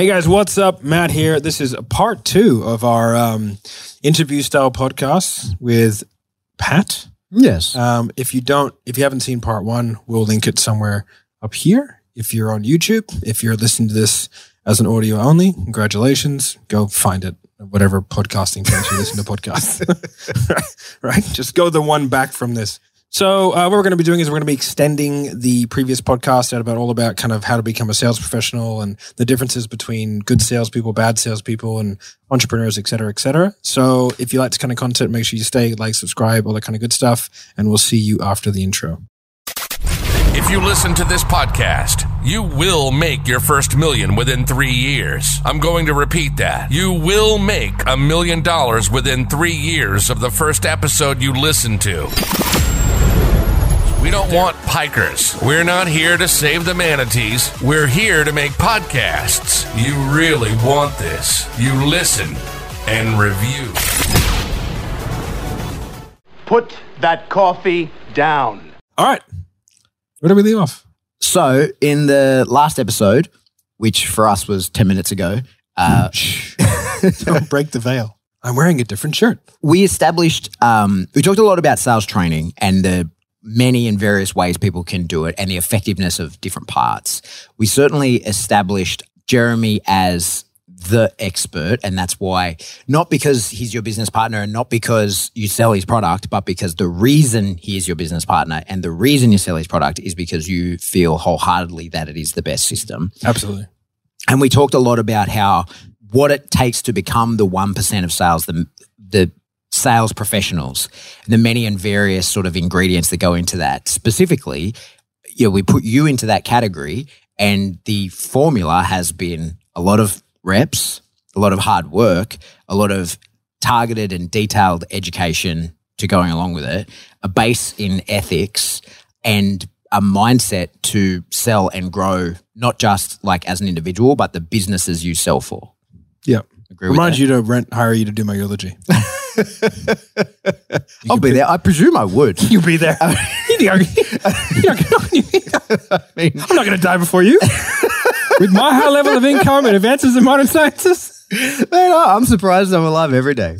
Hey guys, what's up? Matt here. This is part two of our um, interview style podcast with Pat. Yes. Um, if you don't, if you haven't seen part one, we'll link it somewhere up here. If you're on YouTube, if you're listening to this as an audio only, congratulations. Go find it, whatever podcasting place you listen to podcasts. right? Just go the one back from this. So uh, what we're going to be doing is we're going to be extending the previous podcast out about all about kind of how to become a sales professional and the differences between good salespeople, bad salespeople, and entrepreneurs, et cetera, et cetera. So if you like this kind of content, make sure you stay, like, subscribe, all that kind of good stuff, and we'll see you after the intro. If you listen to this podcast, you will make your first million within three years. I'm going to repeat that. You will make a million dollars within three years of the first episode you listen to. We don't want pikers. We're not here to save the manatees. We're here to make podcasts. You really want this. You listen and review. Put that coffee down. All right. Where do we leave off? So, in the last episode, which for us was 10 minutes ago, uh, Don't break the veil. I'm wearing a different shirt. we established, um, we talked a lot about sales training and the many and various ways people can do it and the effectiveness of different parts. We certainly established Jeremy as the expert, and that's why not because he's your business partner and not because you sell his product, but because the reason he is your business partner and the reason you sell his product is because you feel wholeheartedly that it is the best system. Absolutely. And we talked a lot about how what it takes to become the 1% of sales, the, the sales professionals, the many and various sort of ingredients that go into that. Specifically, you know, we put you into that category, and the formula has been a lot of reps, a lot of hard work, a lot of targeted and detailed education to going along with it, a base in ethics, and a mindset to sell and grow, not just like as an individual, but the businesses you sell for. Yeah. Agree Remind you to rent, hire you to do my eulogy. I'll be there. I presume I would. You'll be there. You're not gonna- I'm not going to die before you. With my high level of income and advances in modern sciences. Man, I'm surprised I'm alive every day.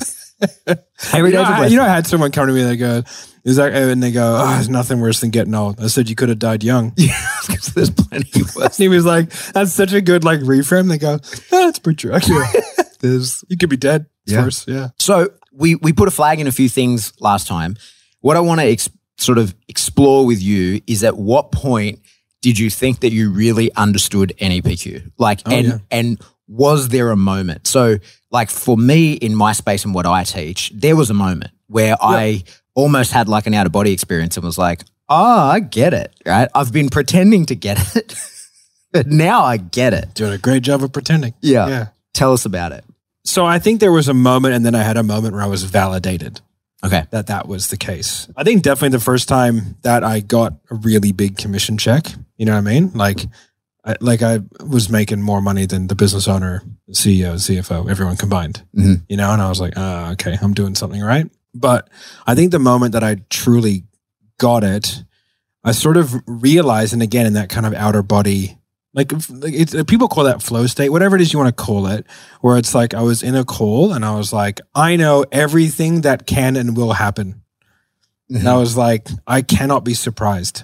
every You know, day's a I, blessing. you know, I had someone come to me and they go, is that, uh, and they go, oh, there's nothing worse than getting old. I said, you could have died young. There's plenty worse. And he was like, that's such a good like reframe. They go, oh, that's pretty true. There's, you could be dead Yeah. first. Yeah. So we we put a flag in a few things last time. What I want to ex- sort of explore with you is at what point did you think that you really understood NEPQ? Like, oh, and yeah. and was there a moment? So, like for me in my space and what I teach, there was a moment where I almost had like an out of body experience and was like, oh, I get it. Right? I've been pretending to get it, but now I get it. Doing a great job of pretending. Yeah. Yeah. Tell us about it. So I think there was a moment and then I had a moment where I was validated. Okay. that that was the case. I think definitely the first time that I got a really big commission check, you know what I mean? Like, I, like I was making more money than the business owner, CEO, CFO, everyone combined, Mhm. you know? And I was like, ah, okay, I'm doing something right. But I think the moment that I truly got it, I sort of realized, and again, in that kind of outer body, like, it's, people call that flow state, whatever it is you want to call it, where it's like I was in a call and I was like, I know everything that can and will happen. And I was like, I cannot be surprised.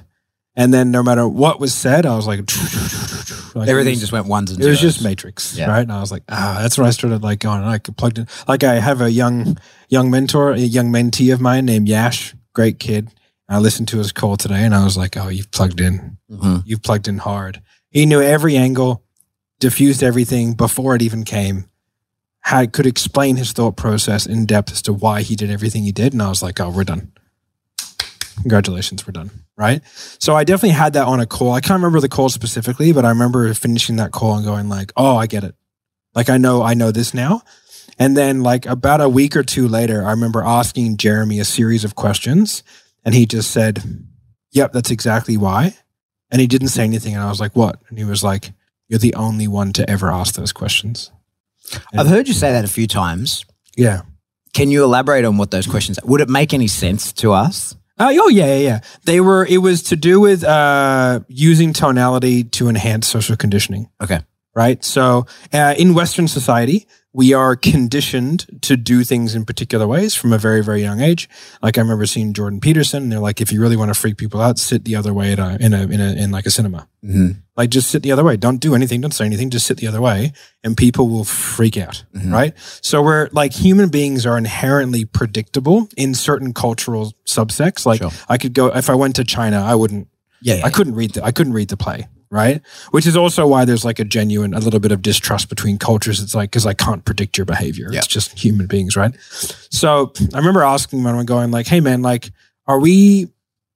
And then no matter what was said, I was like, like, Everything was- just went ones and it was just Matrix, Yeah. right? And I was like, ah, that's where I started like going. And I plugged in. Like I have a young, young mentor, a young mentee of mine named Yash, great kid. I listened to his call today, and I was like, oh, you've plugged in. Mhm. You've plugged in hard. He knew every angle, diffused everything before it even came. Had could explain his thought process in depth as to why he did everything he did, and I was like, oh, we're done. Congratulations, we're done. Right. So I definitely had that on a call. I can't remember the call specifically, but I remember finishing that call and going like, "Oh, I get it. Like I know, I know this now." And then like about a week or two later, I remember asking Jeremy a series of questions, and he just said, "Yep, that's exactly why." And he didn't say anything, and I was like, "What?" And he was like, "You're the only one to ever ask those questions." I've heard you say that a few times. Yeah. Can you elaborate on what those questions are? Would it make any sense to us? Uh, oh yeah, yeah, yeah. They were. It was to do with uh, using tonality to enhance social conditioning. Okay. right? So uh, in Western society, we are conditioned to do things in particular ways from a very, very young age. Like I remember seeing Jordan Peterson. And they're like, if you really want to freak people out, sit the other way at a, in a in a in like a cinema. Mhm. Like just sit the other way. Don't do anything. Don't say anything. Just sit the other way, and people will freak out. Mhm. Right. So we're like human beings are inherently predictable in certain cultural subsects. Like Sure. I could go if I went to China, I wouldn't Yeah. I couldn't read the I couldn't read the play, right? Which is also why there's like a genuine a little bit of distrust between cultures. It's like because I can't predict your behavior. Yeah. It's just human beings, right? So I remember asking when I'm going like, "Hey man, like, are we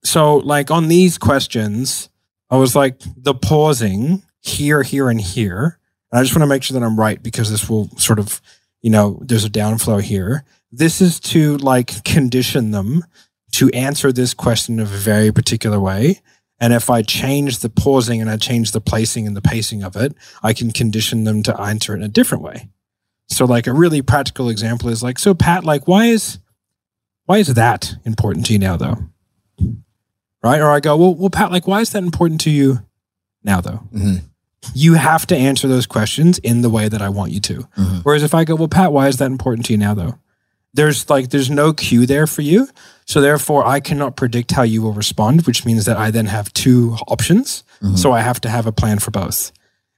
so like on these questions?" I was like, the pausing here, here, and here. And I just want to make sure that I'm right because this will sort of, you know, there's a downflow here. This is to like condition them to answer this question in a very particular way. And if I change the pausing and I change the placing and the pacing of it, I can condition them to answer it in a different way. So like a really practical example is like, so Pat, like why is why is that important to you now though? Right? Or I go, well, well, Pat, like why is that important to you now though? Mhm. You have to answer those questions in the way that I want you to. Mhm. Whereas if I go, well, Pat, why is that important to you now though? There's like there's no cue there for you. So therefore I cannot predict how you will respond, which means that I then have two options. Mhm. So I have to have a plan for both.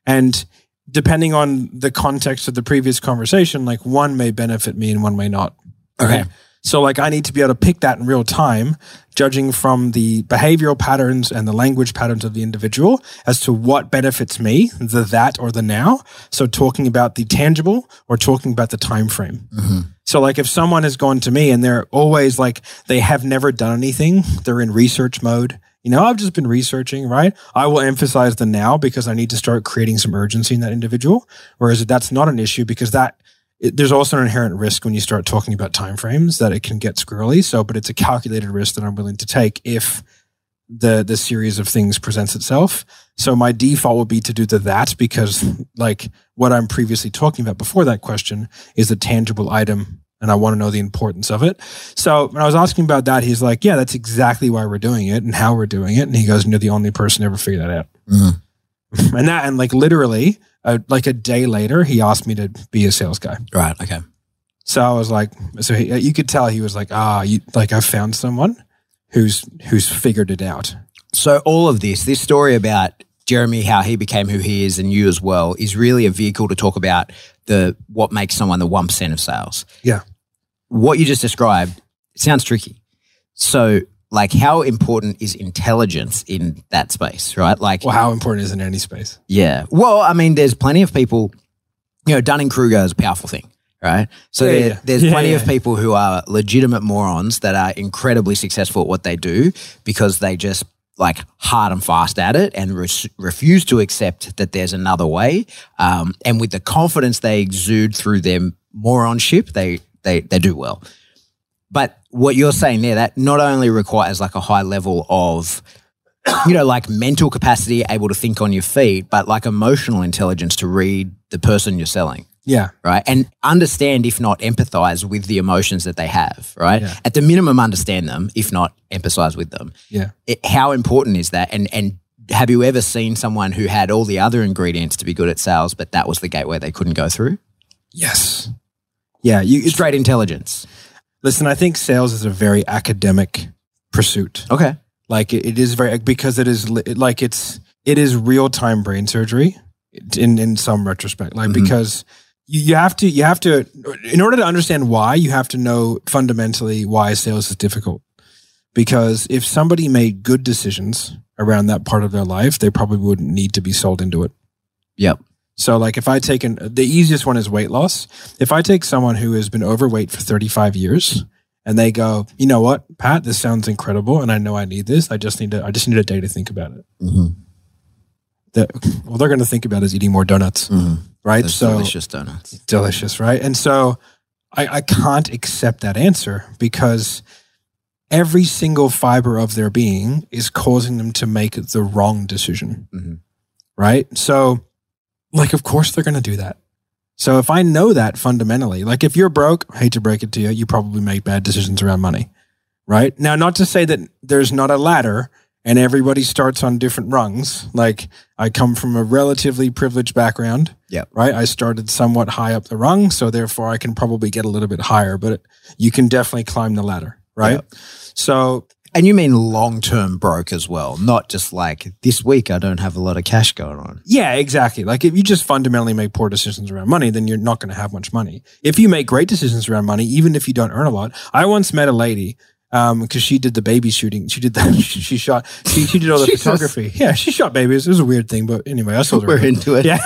And depending on the context of the previous conversation, like one may benefit me and one may not. Okay. So like I need to be able to pick that in real time, judging from the behavioral patterns and the language patterns of the individual as to what benefits me, the that or the now. So talking about the tangible or talking about the time frame. Mhm. So like if someone has gone to me and they're always like they have never done anything, they're in research mode. You know, I've just been researching, right? I will emphasize the now because I need to start creating some urgency in that individual. Whereas that's not an issue because that it, there's also an inherent risk when you start talking about timeframes that it can get squirrely. So, but it's a calculated risk that I'm willing to take if the the series of things presents itself. So my default would be to do the that because like what I'm previously talking about before that question is a tangible item and I want to know the importance of it. So when I was asking about that, he's like, yeah, that's exactly why we're doing it and how we're doing it. And he goes, you're the only person ever figure that out. Mhm. And that, and like literally, uh, like a day later, he asked me to be a sales guy. Right. Okay. So I was like, so he, you could tell he was like, ah, you like I found someone who's who's figured it out. So all of this, this story about Jeremy, how he became who he is, and you as well, is really a vehicle to talk about the what makes someone the one percent of sales. Yeah. What you just described sounds tricky. So, like, how important is intelligence in that space, right? Like, Well, how important is it in any space? yeah. Well, I mean, there's plenty of people. You know, Dunning Kruger is a powerful thing, right? So Yeah, there, yeah. there's Yeah, plenty of people who are legitimate morons that are incredibly successful at what they do because they just like hard and fast at it and re- refuse to accept that there's another way. Um, and with the confidence they exude through their moronship, they they they do well. But what you're saying there, that not only requires like a high level of, you know, like mental capacity, able to think on your feet, but like emotional intelligence to read the person you're selling, Yeah, right? And understand, if not empathize with the emotions that they have, right? Yeah. At the minimum, understand them, if not empathize with them. yeah. It, how important is that? And, and, have you ever seen someone who had all the other ingredients to be good at sales, but that was the gateway they couldn't go through? Yes. Yeah, you it's, Straight intelligence. Listen, I think sales is a very academic pursuit. Okay. Like it, it is very because it is li- like it's it is real time brain surgery in in some retrospect. Like Mhm. because you, you have to you have to in order to understand why you have to know fundamentally why sales is difficult. Because if somebody made good decisions around that part of their life, they probably wouldn't need to be sold into it. Yep. So like if I take an the easiest one is weight loss. If I take someone who has been overweight for 35 years and they go, "You know what, Pat, this sounds incredible and I know I need this. I just need to I just need a day to think about it." Mm-hmm. The, well, they're going to think about is eating more donuts, Mm-hmm. right? Those so delicious donuts. delicious, right? And so I, I can't accept that answer because every single fiber of their being is causing them to make the wrong decision, Mhm. right? So, like, of course they're going to do that. So if I know that fundamentally, like if you're broke, I hate to break it to you, you probably make bad decisions around money, right? Now, not to say that there's not a ladder and everybody starts on different rungs. Like I come from a relatively privileged background. Yeah. Right. I started somewhat high up the rung, so therefore I can probably get a little bit higher, but you can definitely climb the ladder. Right. Yep. So And you mean long term broke as well, not just like this week I don't have a lot of cash going on. Yeah, exactly. Like if you just fundamentally make poor decisions around money, then you're not going to have much money. If you make great decisions around money, even if you don't earn a lot, I once met a lady because she did the baby shooting. She did that. She, she shot. She, she did all the photography. Yeah, she shot babies. It was a weird thing, but anyway, I sold her. We're into it. Yeah.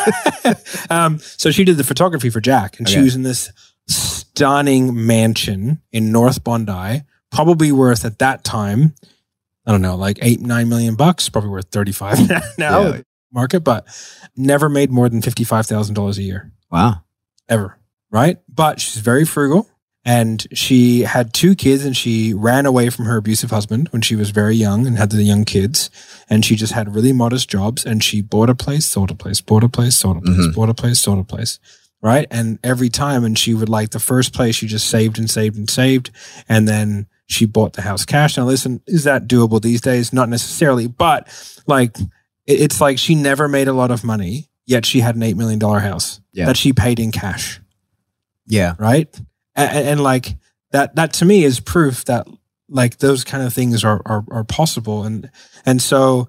um, so she did the photography for Jack, and she was in this stunning mansion in North Bondi, probably worth at that time, I don't know, like eight, nine million bucks, probably worth 35 now Yeah. market, but never made more than $55,000 a year Wow. ever. Right. But she's very frugal and she had two kids and she ran away from her abusive husband when she was very young and had the young kids. And she just had really modest jobs and she bought a place, sold a place, bought a place, sold a place, Mhm. bought a place, sold a place. Right. And every time, and she would like the first place, she just saved and saved and saved. And then she bought the house cash. Now, listen, is that doable these days? Not necessarily, but like it's like she never made a lot of money, yet she had an $8 million house Yeah. that she paid in cash Yeah. right? And, and like that, that to me is proof that like those kind of things are are, are possible. And and so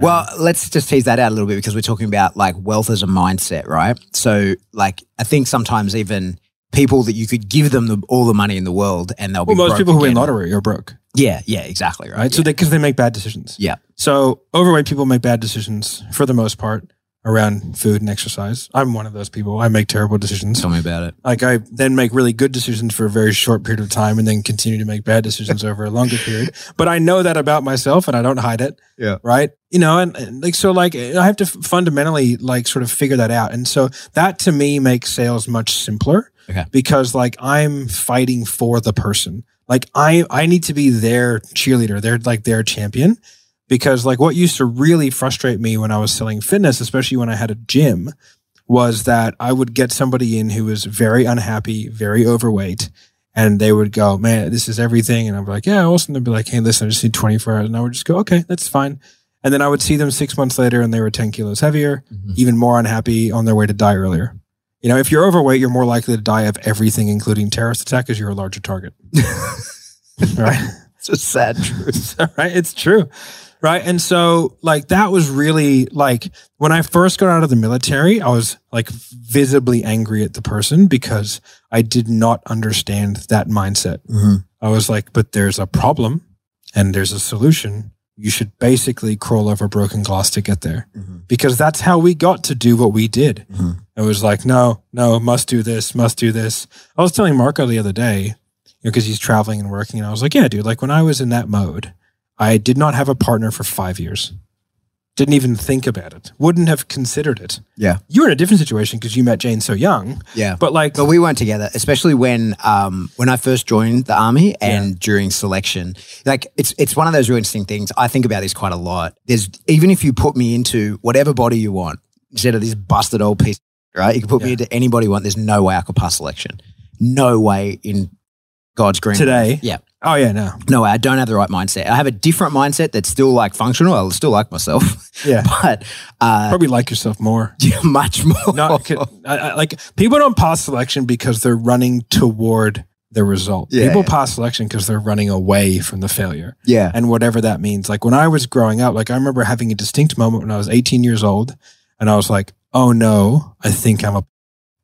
Well, let's just tease that out a little bit because we're talking about like wealth as a mindset, right? So, like, I think sometimes even people that you could give them the, all the money in the world and they'll well, be most people who win lottery are broke, Yeah, yeah, exactly, right. right? So they because they make bad decisions. Yeah. So overweight people make bad decisions for the most part around food and exercise. I'm one of those people. I make terrible decisions. tell me about it. like I then make really good decisions for a very short period of time and then continue to make bad decisions over a longer period. But I know that about myself and I don't hide it. Yeah. Right. You know, and, and like, so like I have to fundamentally like sort of figure that out. And so that to me makes sales much simpler Okay. because like I'm fighting for the person. Like I, I need to be their cheerleader. They're like their champion because like what used to really frustrate me when I was selling fitness, especially when I had a gym, was that I would get somebody in who was very unhappy, very overweight, and they would go, "Man, this is everything," and I'm like, "Yeah." Also, they'd be like, "Hey, listen, I just need 24 hours," and I would just go, "Okay, that's fine." And then I would see them six months later, and they were 10 kilos heavier, Mhm. even more unhappy, on their way to die earlier. You know, if you're overweight, you're more likely to die of everything, including terrorist attack, because you're a larger target. right? It's a sad truth. right? It's true. Right. And so, like, that was really like when I first got out of the military, I was like visibly angry at the person because I did not understand that mindset. Mhm. I was like, but there's a problem and there's a solution. You should basically crawl over broken glass to get there Mhm. because that's how we got to do what we did. Mhm. It was like, no, no, must do this, must do this. I was telling Marco the other day, you know, because he's traveling and working, and I was like, yeah, dude, like when I was in that mode, I did not have a partner for five years. Didn't even think about it. Wouldn't have considered it. Yeah. You were in a different situation because you met Jane so young, Yeah. but like, But we weren't together, especially when um, when I first joined the army and during selection. Like it's it's one of those really interesting things. I think about this quite a lot. There's even if you put me into whatever body you want, instead of this busted old piece, right? You can put me into anybody you want. There's no way I could pass selection. No way in God's green Today? Yeah. oh yeah, no, No way. I don't have the right mindset. I have a different mindset that's still like functional. I still like myself, yeah, but uh, probably like yourself more. Yeah, much more. Not I, I, like people don't pass selection because they're running toward the result. Yeah, people yeah. pass selection because they're running away from the failure. yeah. and whatever that means. Like when I was growing up, like I remember having a distinct moment when I was 18 years old and I was like, oh no, I think I'm a,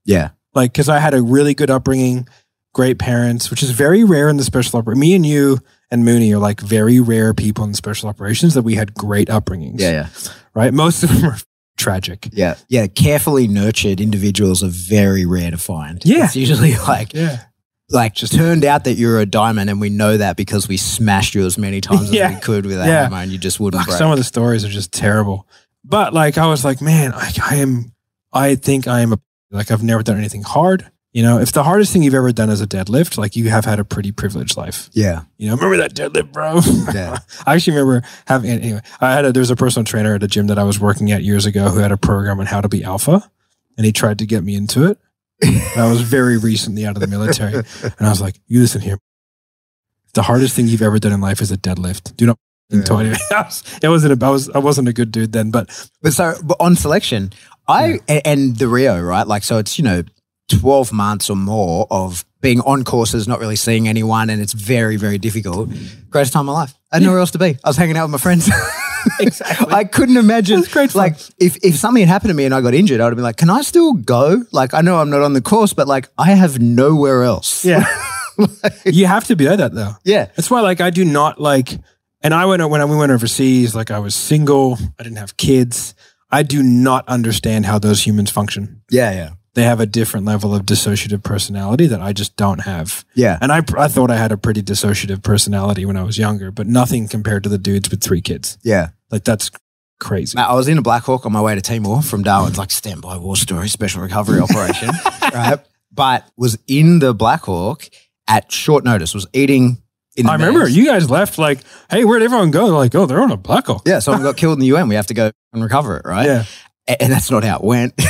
Yeah. like, cause I had a really good upbringing, great parents, which is very rare in the special operation. Me and you and Mooney are like very rare people in special operations that we had great upbringings. Yeah. Yeah. Right. Most of them are tragic. Yeah. Yeah. Carefully nurtured individuals are very rare to find. Yeah. It's usually like, Yeah. like just turned out that you're a diamond and we know that because we smashed you as many times as Yeah. we could with a Yeah. hammer and you just wouldn't Like, some of the stories are just terrible. But like I was like, man, I, I am I think I am a like I've never done anything hard. You know, if the hardest thing you've ever done is a deadlift, like you have had a pretty privileged life. yeah. You know, remember that deadlift, bro? Yeah. I actually remember having anyway. I had a there was a personal trainer at a gym that I was working at years ago who had a program on how to be alpha, and he tried to get me into it. I was very recently out of the military, and I was like, "You listen here. The hardest thing you've ever done in life is a deadlift. Do not tell anybody. It wasn't. A, I was. I wasn't a good dude then. But But so but on selection, I a- and the Rio, right? Like so it's, you know, 12 months or more of being on courses, not really seeing anyone, and it's very, very difficult. Greatest time of my life. I had nowhere else to be. I was hanging out with my friends. Exactly. I couldn't imagine great like if, if something had happened to me and I got injured, I would have been like, Can I still go? Like I know I'm not on the course, but like I have nowhere else. yeah, you have to be like that though. Yeah. That's why, like, I do not like. And I went when we went overseas. Like, I was single. I didn't have kids. I do not understand how those humans function. Yeah, yeah. They have a different level of dissociative personality that I just don't have. Yeah. And I, I thought I had a pretty dissociative personality when I was younger, but nothing compared to the dudes with three kids. Yeah. Like, that's crazy. Mate, I was in a Black Hawk on my way to Timor from Darwin's like standby war story, special recovery operation, right? But was in the Black Hawk at short notice, was eating I remember you guys left like, hey, where'd everyone go? They're like, oh, they're on a Black Hawk. Yeah, someone got killed in the UN. We have to go and recover it, right? Yeah. A- And that's not how it went.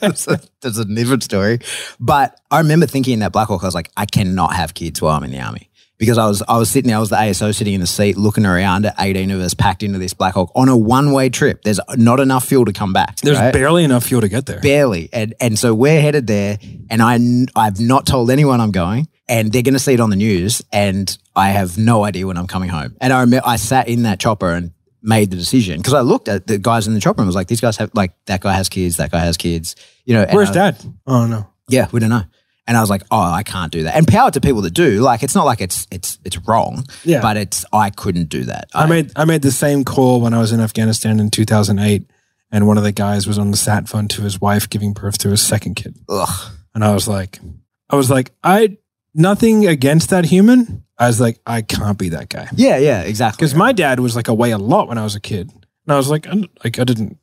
that's, a, that's a different story. But I remember thinking in that Black Hawk, I was like, I cannot have kids while I'm in the army. Because I was I was sitting there, I was the ASO sitting in the seat, looking around at 18 of us packed into this Black Hawk on a one-way trip. There's not enough fuel to come back. There's right? barely enough fuel to get there. barely. And and so we're headed there, and I I've not told anyone I'm going, and they're going to see it on the news, and I have no idea when I'm coming home. And I remember I sat in that chopper and made the decision because I looked at the guys in the chopper and was like, these guys have like that guy has kids, that guy has kids, you know. Where's I- dad? Oh, no. Yeah, we don't know. And I was like, oh, I can't do that. And power to people that do. Like, it's not like it's it's it's wrong. Yeah. But it's I couldn't do that. I made I made the same call when I was in Afghanistan in 2008, and one of the guys was on the sat phone to his wife giving birth to his second kid, Ugh. and I was like, I was like, I nothing against that human. I was like, I can't be that guy Yeah, yeah, exactly. because my dad was like away a lot when I was a kid, and I was like, I, like I didn't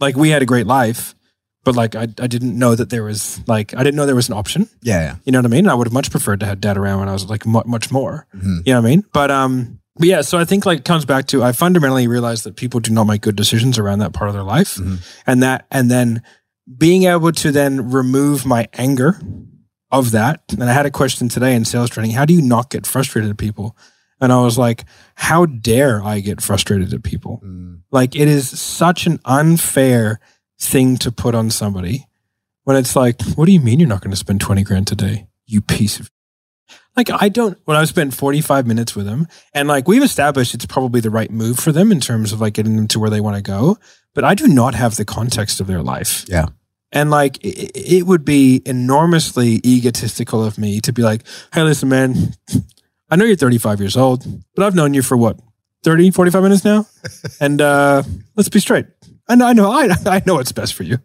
like we had a great life, but like I I didn't know that there was like I didn't know there was an option. yeah, yeah. You know what I mean? I would have much preferred to have dad around when I was like mu- much more. Mhm. You know what I mean? But um, but yeah. So I think like it comes back to I fundamentally realized that people do not make good decisions around that part of their life, Mhm. and that and then being able to then remove my anger of that. And I had a question today in sales training: How do you not get frustrated at people? And I was like, How dare I get frustrated at people? Mm. Like it is such an unfair thing to put on somebody when it's like, what do you mean you're not going to spend 20 grand today? You piece of like I don't when I've spent 45 minutes with them and like we've established it's probably the right move for them in terms of like getting them to where they want to go, but I do not have the context of their life. Yeah. And like it, it would be enormously egotistical of me to be like, "Hey, listen man, I know you're 35 years old, but I've known you for what? 30, 45 minutes now? And uh let's be straight. I know I know I, I know what's best for you."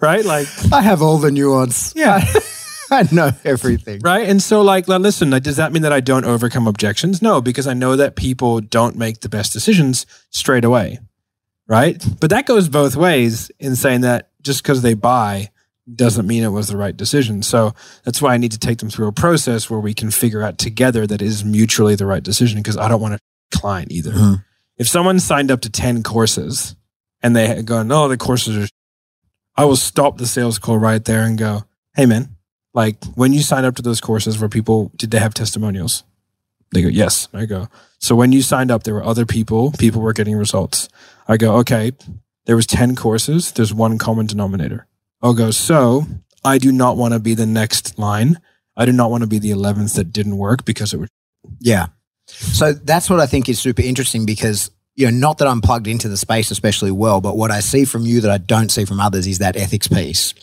Right? Like I have all the nuance. Yeah. I know everything. Right. And so, like, listen, does that mean that I don't overcome objections? No, because I know that people don't make the best decisions straight away. Right. But that goes both ways in saying that just because they buy doesn't mean it was the right decision. So that's why I need to take them through a process where we can figure out together that is mutually the right decision because I don't want to client either. Mhm. If someone signed up to 10 courses and they go, no, the courses are, I will stop the sales call right there and go, hey, man, like when you signed up to those courses where people did they have testimonials they go yes i go so when you signed up there were other people people were getting results i go okay there was 10 courses there's one common denominator i'll go so i do not want to be the next line i do not want to be the 11th that didn't work because it was Yeah. So that's what I think is super interesting because, you know, not that I'm plugged into the space especially well, but what I see from you that I don't see from others is that ethics piece.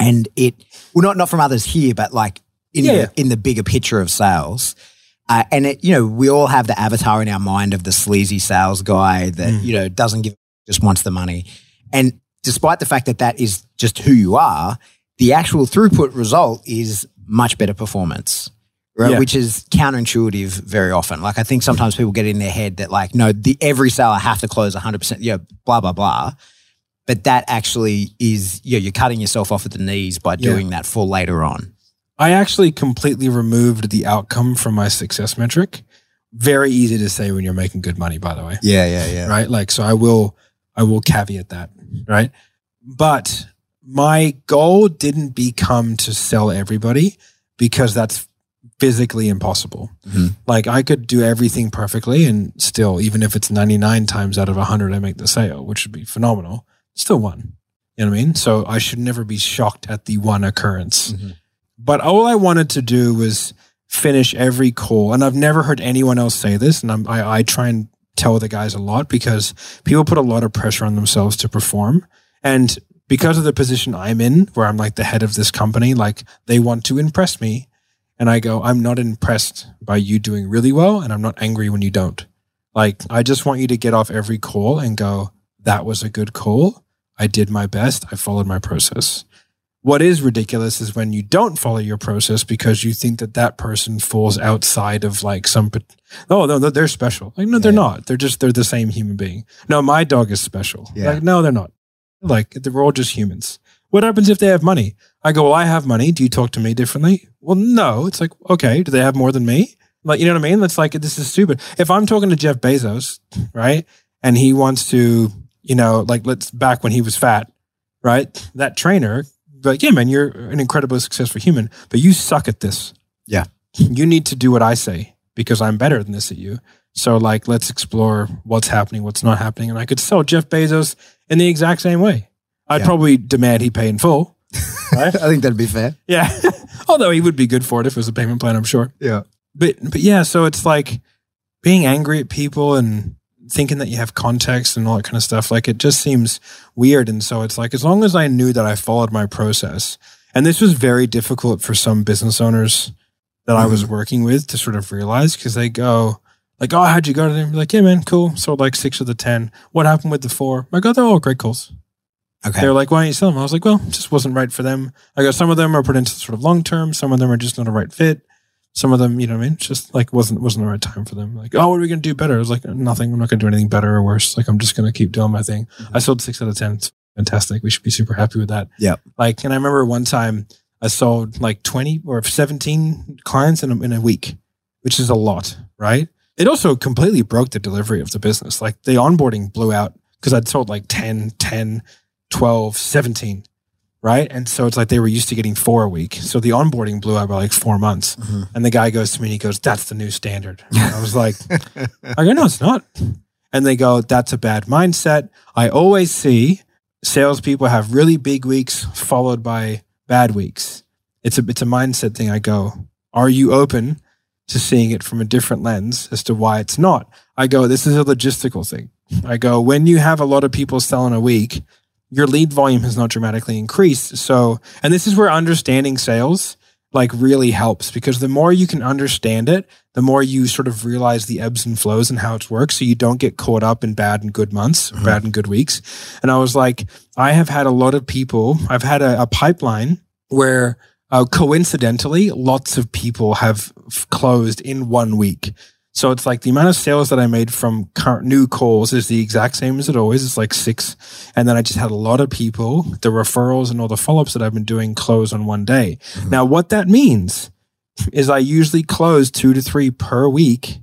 And it, well, not, not from others here, but like in, Yeah, the, in the bigger picture of sales. Uh, and it, you know, we all have the avatar in our mind of the sleazy sales guy that, Mm. you know, doesn't give, just wants the money. And despite the fact that that is just who you are, the actual throughput result is much better performance right? Yeah. Which is counterintuitive very often. Like I think sometimes people get in their head that like, no, the every sale I have to close 100%, yeah, blah, blah, blah. But that actually is, yeah, you're cutting yourself off at the knees by Yeah. doing that for later on. I actually completely removed the outcome from my success metric very easy to say when you're making good money by the way Yeah, yeah, yeah. right? Like, so I will, I will caveat that, right? But my goal didn't become to sell everybody because that's physically impossible. Mhm. Like I could do everything perfectly and still, even if it's 99 times out of 100, I make the sale, which would be phenomenal. Still one. You know what I mean? So I should never be shocked at the one occurrence. Mhm. But all I wanted to do was finish every call. And I've never heard anyone else say this. And I'm, I, I try and tell the guys a lot because people put a lot of pressure on themselves to perform. And because of the position I'm in, where I'm like the head of this company, like they want to impress me. And I go, I'm not impressed by you doing really well. And I'm not angry when you don't. Like, I just want you to get off every call and go, that was a good call. I did my best. I followed my process. What is ridiculous is when you don't follow your process because you think that that person falls outside of like some. Oh no, no, they're special. Like no, they're Yeah. not. They're just they're the same human being. No, my dog is special. Yeah. Like no, they're not. Like they're all just humans. What happens if they have money? I go, well, I have money. Do you talk to me differently? Well, no. It's like okay, do they have more than me? Like you know what I mean? It's like this is stupid. If I'm talking to Jeff Bezos, right, and he wants to, you know, like let's back when he was fat, right? That trainer, but yeah, man, you're an incredibly successful human, but you suck at this. Yeah. You need to do what I say because I'm better than this at you. So like, let's explore what's happening, what's not happening. And I could sell Jeff Bezos in the exact same way. I'd Yeah. probably demand he pay in full. Right? I think that'd be fair. yeah. Although he would be good for it if it was a payment plan, I'm sure Yeah. but but yeah, so it's like being angry at people and thinking that you have context and all that kind of stuff. Like it just seems weird. And so it's like as long as I knew that I followed my process, and this was very difficult for some business owners that I was mm-hmm. working with to sort of realize because they go like, "Oh, how'd you go to them?" Like, "Yeah, man, cool." Sold like six of the ten. What happened with the four? I go, oh, "They're all great calls." Okay. They're like, why don't you sell them? I was like, well, it just wasn't right for them. I go, some of them are put into sort of long term. Some of them are just not a right fit. Some of them, you know what I mean? It's just like wasn't wasn't the right time for them. Like, oh, what are we gonna do better? I was like, nothing. I'm not gonna do anything better or worse. Like, I'm just gonna keep doing my thing. Mm-hmm. I sold six out of ten. It's fantastic. We should be super happy with that. Yeah. Like, and I remember one time I sold like 20 or 17 clients in a, in a week, which is a lot, right? It also completely broke the delivery of the business. Like the onboarding blew out because I'd sold like 10, 10, 12, 17, right? And so it's like they were used to getting four a week. So the onboarding blew out by like four months. Mhm. And the guy goes to me and he goes, That's the new standard. And I was like, I go, No, it's not. And they go, That's a bad mindset. I always see salespeople have really big weeks followed by bad weeks. It's a it's a mindset thing. I go, Are you open to seeing it from a different lens as to why it's not? I go, This is a logistical thing. I go, when you have a lot of people selling a week, your lead volume has not dramatically increased. So, and this is where understanding sales like really helps because the more you can understand it, the more you sort of realize the ebbs and flows and how it works. So you don't get caught up in bad and good months, or bad and good weeks. And I was like, I have had a lot of people, I've had a, a pipeline where uh, coincidentally, lots of people have f- closed in one week. So it's like the amount of sales that I made from current new calls is the exact same as it always. It's like six. And then I just had a lot of people, the referrals and all the follow ups that I've been doing close on one day. Mm-hmm. Now, what that means is I usually close two to three per week,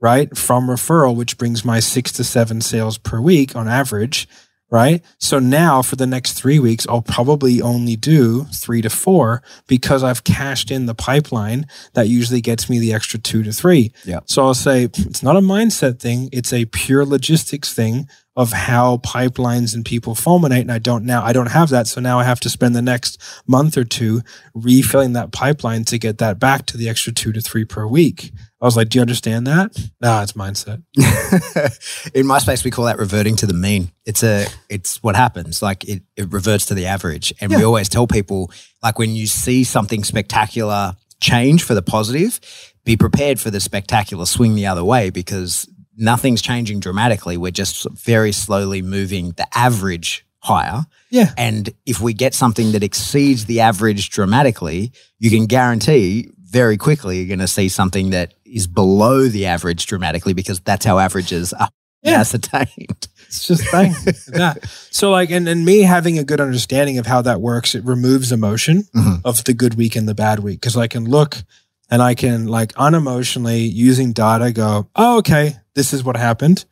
right? From referral, which brings my six to seven sales per week on average, right? So now for the next three weeks, I'll probably only do three to four because I've cashed in the pipeline that usually gets me the extra two to three. Yeah. So I'll say it's not a mindset thing, it's a pure logistics thing of how pipelines and people fulminate. And I don't now, I don't have that. So now I have to spend the next month or two refilling that pipeline to get that back to the extra two to three per week. I was like, do you understand that? Nah, it's mindset. in my space we call that reverting to the mean it's a it's what happens like it, it reverts to the average and we always tell people like when you see something spectacular change for the positive be prepared for the spectacular swing the other way because nothing's changing dramatically we're just very slowly moving the average higher Yeah. and if we get something that exceeds the average dramatically you can guarantee very quickly you're going to see something that is below the average dramatically because that's how averages are Yeah. ascertained. It's just bang that. So like, and, and me having a good understanding of how that works, it removes emotion Mhm. of the good week and the bad week. Cause I can look and I can like unemotionally using data go, oh, okay, this is what happened.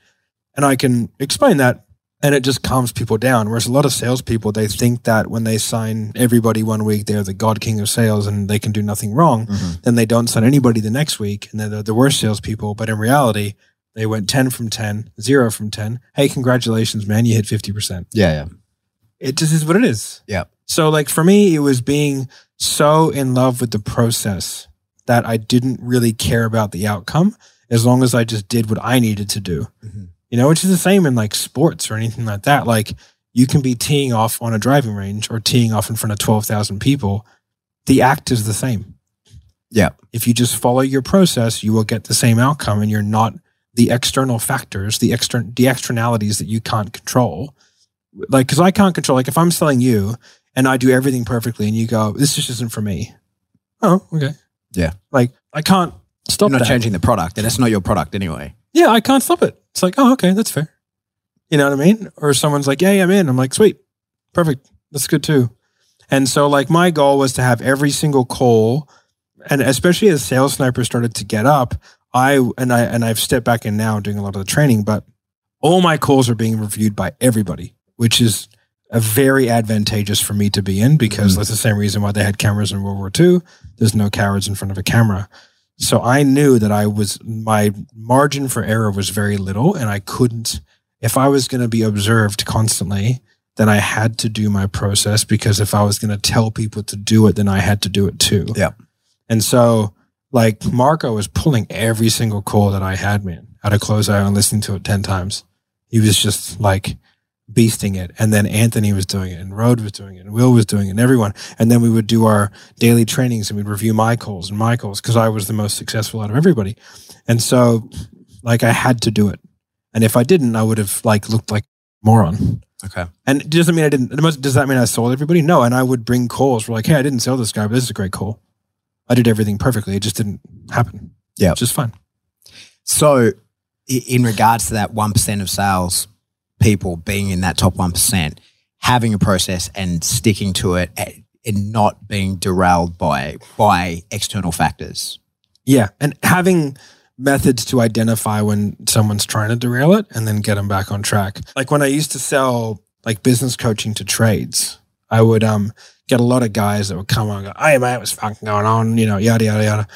And I can explain that and it just calms people down. Whereas a lot of salespeople, they think that when they sign everybody one week, they're the God King of sales and they can do nothing wrong. Mm-hmm. Then they don't sign anybody the next week and they're the worst salespeople. But in reality, they went 10 from 10, zero from 10. Hey, congratulations, man. You hit 50%. Yeah, yeah. It just is what it is. Yeah. So, like, for me, it was being so in love with the process that I didn't really care about the outcome as long as I just did what I needed to do. Mhm. You know, which is the same in like sports or anything like that. Like, you can be teeing off on a driving range or teeing off in front of 12,000 people. The act is the same. Yeah. If you just follow your process, you will get the same outcome and you're not the external factors, the external, the externalities that you can't control. Like, cause I can't control, like if I'm selling you and I do everything perfectly and you go, this just isn't for me. Oh, okay. Yeah. Like I can't stop You're not that. changing the product, and it's not your product anyway. Yeah, I can't stop it. It's like, oh, okay, that's fair. You know what I mean? Or someone's like, yeah, yeah, I'm in. I'm like, sweet, perfect. That's good too. And so, like, my goal was to have every single call, and especially as sales sniper started to get up, I and I and I've stepped back in now doing a lot of the training, but all my calls are being reviewed by everybody, which is a very advantageous for me to be in because mm. that's the same reason why they had cameras in World War II. There's no cowards in front of a camera. So I knew that I was my margin for error was very little and I couldn't if I was going to be observed constantly, then I had to do my process because if I was going to tell people to do it, then I had to do it too. Yeah. And so like Marco was pulling every single call that I had, man, out of close eye and listening to it 10 times. He was just like beasting it. And then Anthony was doing it and Rode was doing it and Will was doing it and everyone. And then we would do our daily trainings and we'd review my calls and my calls because I was the most successful out of everybody. And so like I had to do it. And if I didn't, I would have like looked like a moron. Okay. And it doesn't mean I didn't. Does that mean I sold everybody? No. And I would bring calls. We're like, hey, I didn't sell this guy, but this is a great call. I did everything perfectly. It just didn't happen. Yeah. Just fine. So, in regards to that 1% of sales people being in that top 1%, having a process and sticking to it and not being derailed by by external factors. Yeah. And having methods to identify when someone's trying to derail it and then get them back on track. Like when I used to sell like business coaching to trades, I would um get a lot of guys that would come on and go, Hey mate, what's fucking going on? You know, yada yada yada.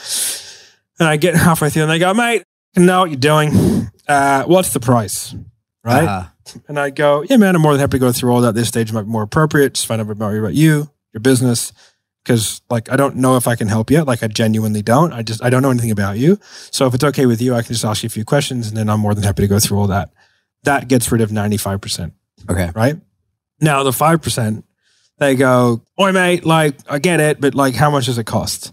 And I get halfway through and they go, Mate, I know what you're doing. Uh, what's the price? Right. Uh, And I go, yeah, man, I'm more than happy to go through all that. This stage might be more appropriate. Just find out about about you, your business. Cause like, I don't know if I can help yet. Like I genuinely don't. I just, I don't know anything about you. So if it's okay with you, I can just ask you a few questions and then I'm more than happy to go through all that. That gets rid of 95%, okay. right? Now the 5%, they go, Oi mate, like I get it, but like how much does it cost?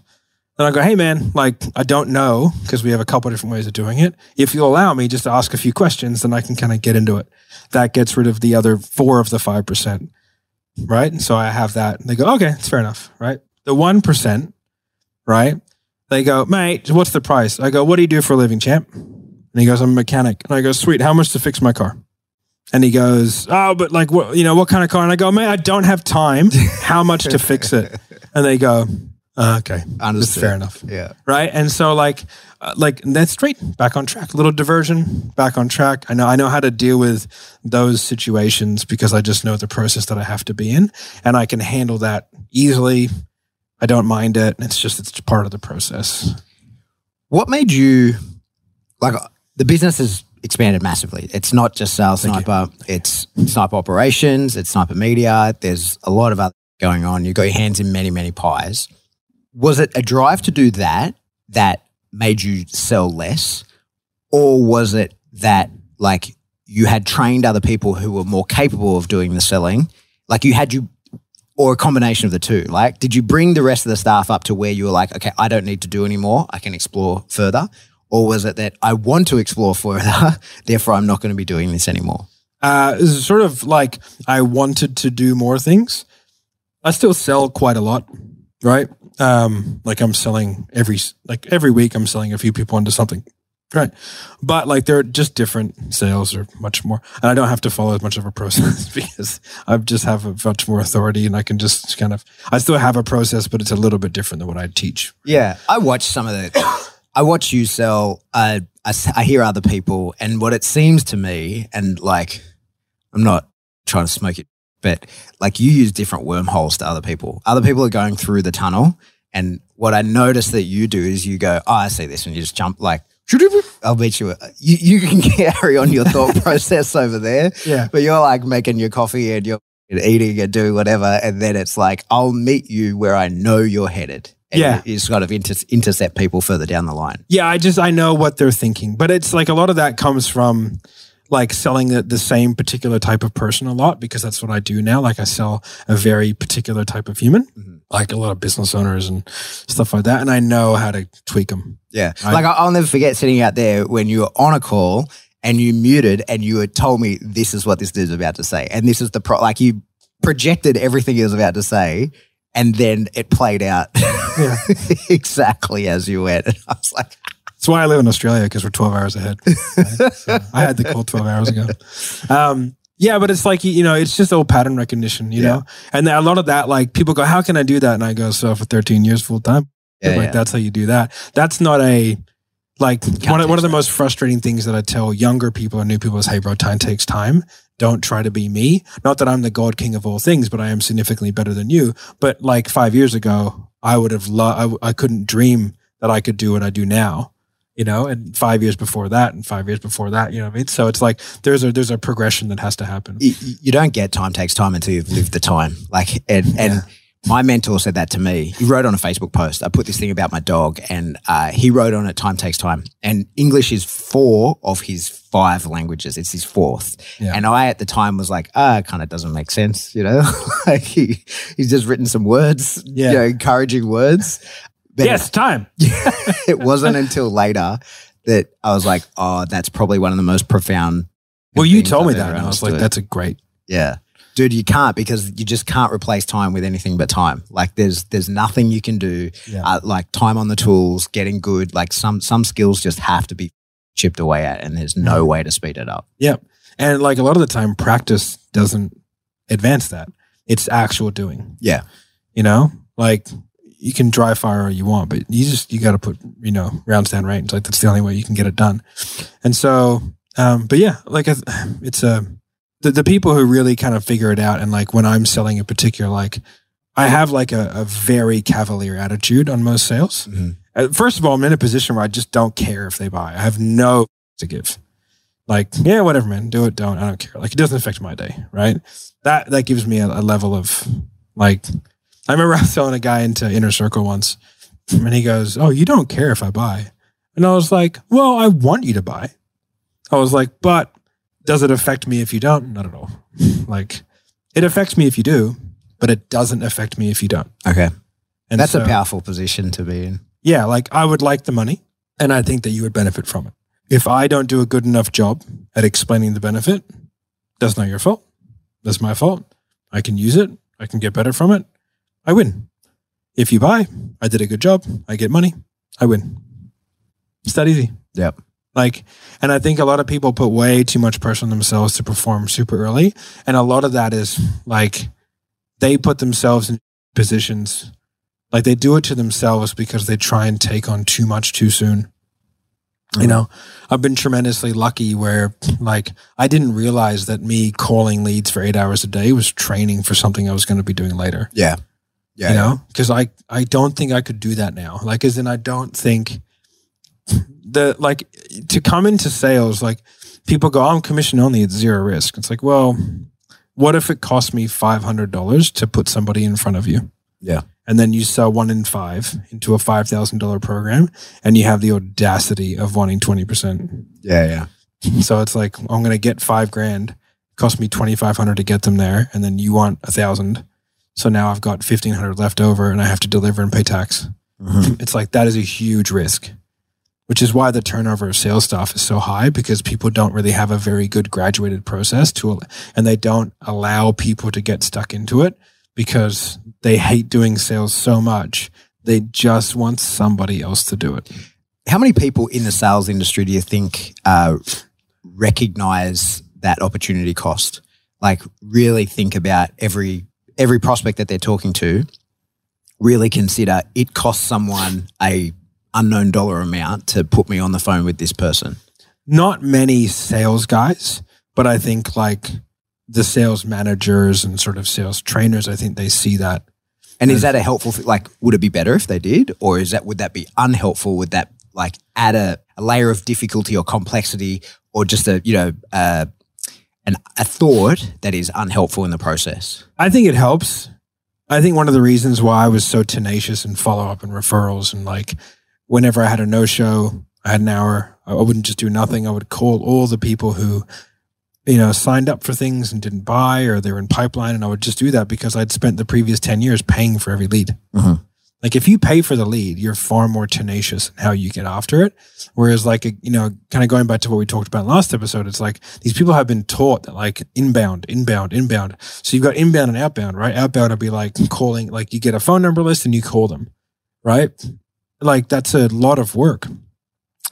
And I go, hey man, like I don't know because we have a couple of different ways of doing it. If you allow me just to ask a few questions, then I can kind of get into it. That gets rid of the other four of the five percent, right? And so I have that. And they go, okay, it's fair enough, right? The one percent, right? They go, mate, what's the price? I go, what do you do for a living, champ? And he goes, I'm a mechanic. And I go, sweet, how much to fix my car? And he goes, oh, but like, what, you know, what kind of car? And I go, mate, I don't have time. How much to fix it? And they go, uh, okay, that's Understood. fair enough Yeah. right? And so like uh, like that's straight back on track. A little diversion, back on track. I know I know how to deal with those situations because I just know the process that I have to be in, and I can handle that easily. I don't mind it. It's just it's part of the process. What made you like uh, the business has expanded massively? It's not just sales sniper, it's sniper operations, it's sniper media. There's a lot of other going on. You've got your hands in many, many pies. Was it a drive to do that that made you sell less? Or was it that like you had trained other people who were more capable of doing the selling? Like you had you or a combination of the two. Like, did you bring the rest of the staff up to where you were like, okay, I don't need to do anymore. I can explore further. Or was it that I want to explore further, therefore I'm not going to be doing this anymore? Uh, it's sort of like I wanted to do more things. I still sell quite a lot, right? Um, like I'm selling every like every week. I'm selling a few people into something, right? But like they're just different sales are much more, and I don't have to follow as much of a process because I just have a much more authority, and I can just kind of. I still have a process, but it's a little bit different than what I teach. Yeah, I watch some of the. I watch you sell. Uh, I, I hear other people, and what it seems to me, and like, I'm not trying to smoke it, but like you use different wormholes to other people. Other people are going through the tunnel. And what I notice that you do is you go, oh, I see this. And you just jump like, I'll bet you, uh, you, you can carry on your thought process over there. Yeah. But you're like making your coffee and you're eating and doing whatever. And then it's like, I'll meet you where I know you're headed. And Yeah. You, just got to inter- intercept people further down the line. Yeah, I just I know what they're thinking, but it's like a lot of that comes from like selling the, the same particular type of person a lot because that's what I do now. Like I sell a very particular type of human, mm-hmm. like a lot of business owners and stuff like that, and I know how to tweak them. Yeah. I- like I'll never forget sitting out there when you were on a call and you muted and you had told me this is what this dude's about to say. And this is the pro like you projected everything he was about to say and then it played out Yeah. exactly as you went. And I was like, That's why I live in Australia because we're 12 hours ahead. right? So I had the call 12 hours ago. Um, yeah, but it's like, you know, it's just old pattern recognition, you Yeah. know? And a lot of that, like people go, how can I do that? And I go, so for 13 years full time, yeah, like yeah. that's how you do that. That's not a, like one of, one of the most frustrating things that I tell younger people or new people is, hey, bro, time takes time. Don't try to be me. Not that I'm the God King of all things, but I am significantly better than you. But like five years ago, I would have, lo- I, I couldn't dream that I could do what I do now you know, and five years before that, and five years before that, you know what I mean? So it's like there's a there's a progression that has to happen. you, you don't get time takes time until you've lived the time. Like, and, and my mentor said that to me. He wrote on a Facebook post. I put this thing about my dog, and uh, he wrote on it. Time takes time, and English is four of his five languages. It's his fourth. Yeah. And I at the time was like, ah, it kind of doesn't make sense, you know. like he he's just written some words, Yeah. you know, encouraging words. But Yes, time. it wasn't until later that I was like, oh, that's probably one of the most profound. Well, you told me that, and I was like, that's a great. Yeah. Dude, you can't because you just can't replace time with anything but time. Like there's there's nothing you can do. Yeah. Uh, like time on the tools, getting good. Like some some skills just have to be chipped away at, and there's no way to speed it up. Yep. And like a lot of the time, practice doesn't advance that. It's actual doing. Yeah. You know, like you can dry fire all you want, but you just you got to put you know rounds down range. Like that's the only way you can get it done. And so, um, but yeah, like I- it's a the the people who really kind of figure it out. And like when I'm selling a particular, like I have like a, a very cavalier attitude on most sales. Mhm. Uh, First of all, I'm in a position where I just don't care if they buy. I have no to give. Like, yeah, whatever, man. Do it, don't. I don't care. Like, it doesn't affect my day, right? That that gives me a, a level of like. I remember I was selling a guy into Inner Circle once, and he goes, "Oh, you don't care if I buy," and I was like, "Well, I want you to buy." I was like, "But does it affect me if you don't?" Not at all. Like, it affects me if you do, but it doesn't affect me if you don't. Okay. And That's a powerful position to be in. yeah, like I would like the money and I think that you would benefit from it. If I don't do a good enough job at explaining the benefit, that's not your fault. That's my fault. I can use it. I can get better from it. I win. If you buy, I did a good job. I get money. I win. It's that easy. Yep. Like, and I think a lot of people put way too much pressure on themselves to perform super early. And a lot of that is like they put themselves in positions, like they do it to themselves because they try and take on too much too soon. You know, I've been tremendously lucky where like I didn't realize that me calling leads for eight hours a day was training for something I was going to be doing later Yeah. Yeah. you know because i i don't think i could do that now like as in i don't think the like to come into sales like people go oh, i'm commission only it's zero risk it's like well what if it cost me $500 to put somebody in front of you Yeah. and then you sell one in five into a $5000 program and you have the audacity of wanting 20% Yeah. Yeah. so it's like i'm going to get five grand cost me 2500 to get them there and then you want a thousand so now i've got 1500 left over and i have to deliver and pay tax Mhm. it's like that is a huge risk which is why the turnover of sales staff is so high because people don't really have a very good graduated process to and they don't allow people to get stuck into it because they hate doing sales so much they just want somebody else to do it How many people in the sales industry do you think uh, recognize that opportunity cost? Like, really think about every every prospect that they're talking to. Really consider it costs someone a unknown dollar amount to put me on the phone with this person. not many sales guys, but I think like the sales managers and sort of sales trainers, I think they see that. And is that a helpful? thi- Like, would it be better if they did, or is that would that be unhelpful? Would that like add a, a layer of difficulty or complexity, or just a you know uh, an a thought that is unhelpful in the process? I think it helps. I think one of the reasons why I was so tenacious in follow up and referrals and like whenever I had a no show, I had an hour, I wouldn't just do nothing. I would call all the people who, you know, signed up for things and didn't buy or they were in pipeline. And I would just do that because I'd spent the previous 10 years paying for every lead. Mhm. Like if you pay for the lead, you're far more tenacious in how you get after it. Whereas like, you know, kind of going back to what we talked about last episode, it's like these people have been taught that like inbound, inbound, inbound. So you've got inbound and outbound, right? Outbound will be like calling, like you get a phone number list and you call them, right? Like that's a lot of work.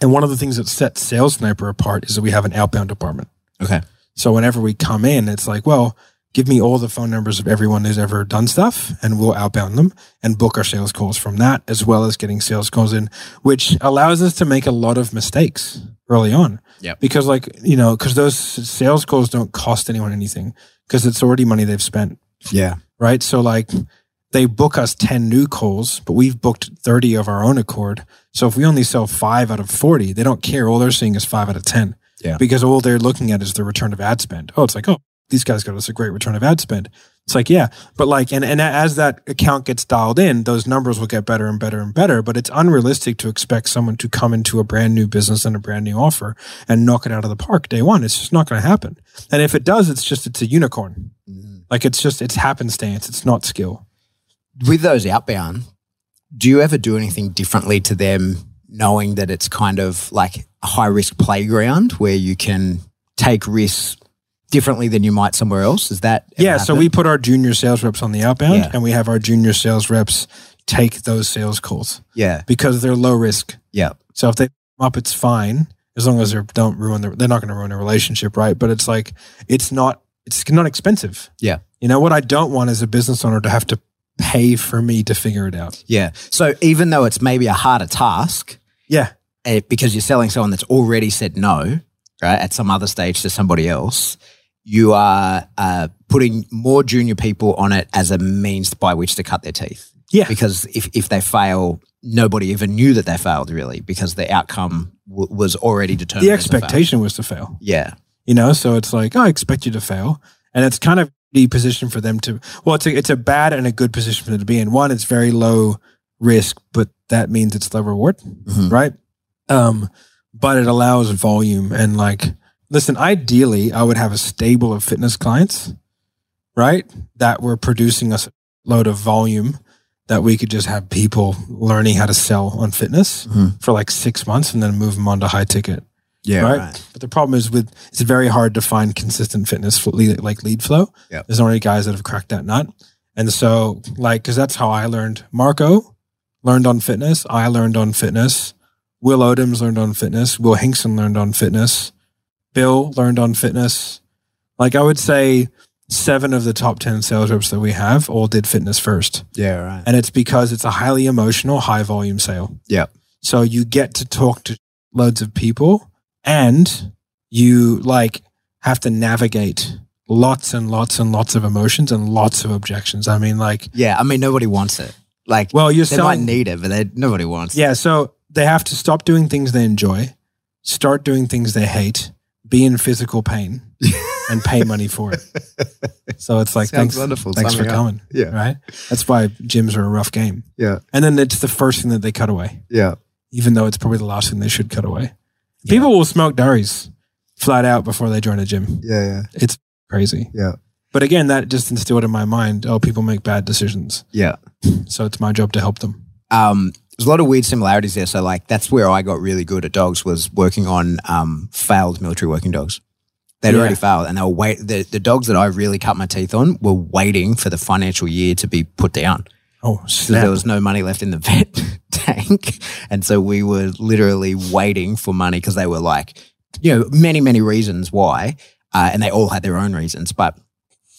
And one of the things that sets Sales Sniper apart is that we have an outbound department. Okay. So whenever we come in, it's like, well, give me all the phone numbers of everyone who's ever done stuff and we'll outbound them and book our sales calls from that, as well as getting sales calls in, which allows us to make a lot of mistakes early on. Yep. Because like, you know, because those sales calls don't cost anyone anything because it's already money they've spent Yeah. right? So like they book us 10 new calls, but we've booked 30 of our own accord. So if we only sell five out of 40, they don't care. All they're seeing is five out of 10. Yeah. Because all they're looking at is the return of ad spend. Oh, it's like, oh, these guys got us a great return of ad spend. It's like, yeah, but like, and, and as that account gets dialed in, those numbers will get better and better and better. But it's unrealistic to expect someone to come into a brand new business and a brand new offer and knock it out of the park day one. It's just not going to happen. And if it does, it's just, it's a unicorn. Mm-hmm. Like it's just, it's happenstance. It's not skill. With those outbound, do you ever do anything differently to them, knowing that it's kind of like a high risk playground where you can take risks differently than you might somewhere else? Is that Yeah, so we put our junior sales reps on the outbound Yeah. and we have our junior sales reps take those sales calls yeah because they're low risk. yeah So if they up, it's fine as long as they don't ruin their, they're not going to ruin a relationship, right? But it's like, it's not, it's not expensive. Yeah. You know, what I don't want as a business owner to have to pay for me to figure it out. yeah. So even though it's maybe a harder task, Yeah. eh, because you're selling someone that's already said no, right, at some other stage to somebody else, you are uh, putting more junior people on it as a means by which to cut their teeth. Yeah. Because if, if they fail, nobody even knew that they failed, really, because the outcome w- was already determined. The expectation was to fail. Yeah. you know so it's like oh, i expect you to fail and it's kind of the position for them to well it's a, it's a bad and a good position for them to be in one it's very low risk but that means it's low reward Mhm. right um but it allows volume and like listen ideally i would have a stable of fitness clients right that were producing a load of volume that we could just have people learning how to sell on fitness Mhm. for like six months and then move them on to high ticket Yeah. right? But the problem is with it's very hard to find consistent fitness like lead flow. Yep. There's only guys that have cracked that nut, and so like because that's how I learned. Marco learned on fitness. I learned on fitness. Will Odoms learned on fitness. Will Hinkson learned on fitness. Bill learned on fitness. Like I would say, seven of the top ten sales reps that we have all did fitness first, Yeah. Right. and it's because it's a highly emotional, high volume sale. Yeah. So you get to talk to loads of people and you like have to navigate lots and lots and lots of emotions and lots of objections. I mean, like, Yeah. I mean, nobody wants it. Like, well, you're they might need it, but they, nobody wants it. Yeah. So they have to stop doing things they enjoy, start doing things they hate, be in physical pain, and pay money for it. So it's like, Sounds thanks, wonderful. thanks for me up. coming. Yeah. Right. That's why gyms are a rough game. Yeah. And then it's the first thing that they cut away. Yeah. even though it's probably the last thing they should cut away. People will smoke durries flat out before they join a gym. Yeah. Yeah. It's crazy. Yeah. But again, that just instilled in my mind, oh, people make bad decisions. Yeah. So it's my job to help them. um, there's a lot of weird similarities there. So like that's where I got really good at dogs was working on um, failed military working dogs. They'd Yeah. already failed, and they were wait. The, the dogs that I really cut my teeth on were waiting for the financial year to be put down Oh, snap. there was no money left in the vet tank, and so we were literally waiting for money because they were like, you know, many many reasons why, uh, and they all had their own reasons, but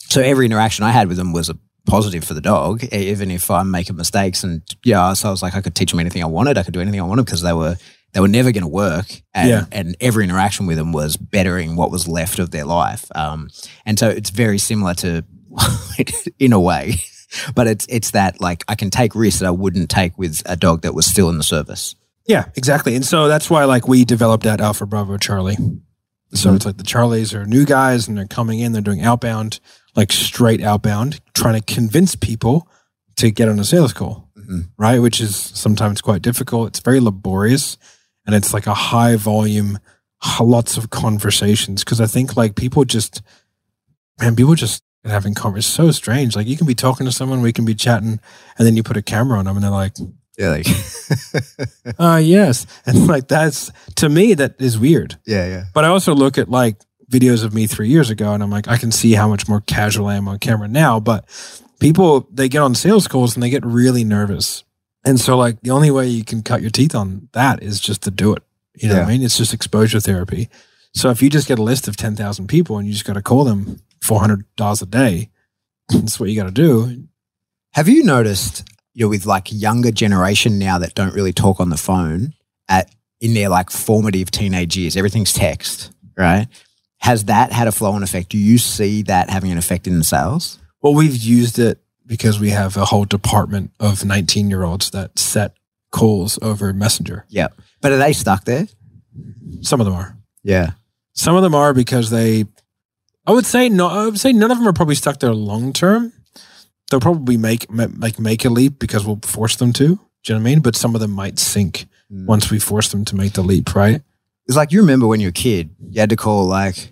so every interaction I had with them was a positive for the dog, even if I'm making mistakes. And yeah, so I was like, I could teach them anything I wanted. I could do anything I wanted because they were they were never going to work. And, Yeah. and every interaction with them was bettering what was left of their life. Um, and so it's very similar to, in a way, but it's, it's that like I can take risks that I wouldn't take with a dog that was still in the service. Yeah, exactly. And so that's why like we developed that Alpha Bravo Charlie. So Mhm. it's like the Charlies are new guys and they're coming in, they're doing outbound, like straight outbound, trying to convince people to get on a sales call, Mhm. right? Which is sometimes quite difficult. It's very laborious and it's like a high volume, lots of conversations. Cause I think like people just, man, people just having conversations so strange. Like you can be talking to someone, we can be chatting, and then you put a camera on them and they're like, Yeah. Like, uh yes and like that's to me that is weird yeah. Yeah. but i also look at like videos of me three years ago and i'm like i can see how much more casual i am on camera now but people they get on sales calls and they get really nervous. And so like the only way you can cut your teeth on that is just to do it. You know what i mean? It's just exposure therapy. So if you just get a list of 10,000 people and you just got to call them $400 a day that's what you got to do. Have you noticed, you're with like younger generation now that don't really talk on the phone at in their like formative teenage years, everything's text, right? Has that had a flow on effect? Do you see that having an effect in the sales? Well, we've used it because we have a whole department of 19 year olds that set calls over Messenger. Yeah. But are they stuck there? Some of them are. Yeah. Some of them are because they, I would say no. I would say none of them are probably stuck there long term. They'll probably make ma- like make a leap because we'll force them to. Do you know what I mean? But some of them might sink Mm. once we force them to make the leap, right? It's like you remember when you were a kid, you had to call like,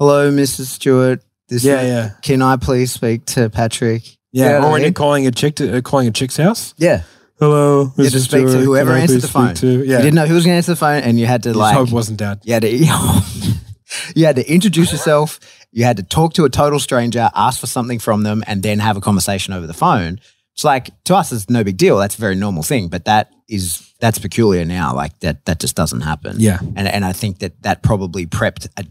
"Hello, Mrs. Stewart. This Yeah, is- yeah, Can I please speak to Patrick?" yeah. You or I when you're mean? calling a chick to uh, calling a chick's house. Yeah. Hello, You had to Mrs. speak to Stewart, whoever can I answered please the phone. speak To, yeah, You didn't know who was going to answer the phone, and you had to You just like hope it wasn't dad. You had to you had to introduce yourself. You had to talk to a total stranger, ask for something from them, and then have a conversation over the phone. It's like to us, it's no big deal. That's a very normal thing, but that is that's peculiar now. Like that that just doesn't happen. Yeah. and and I think that that probably prepped a,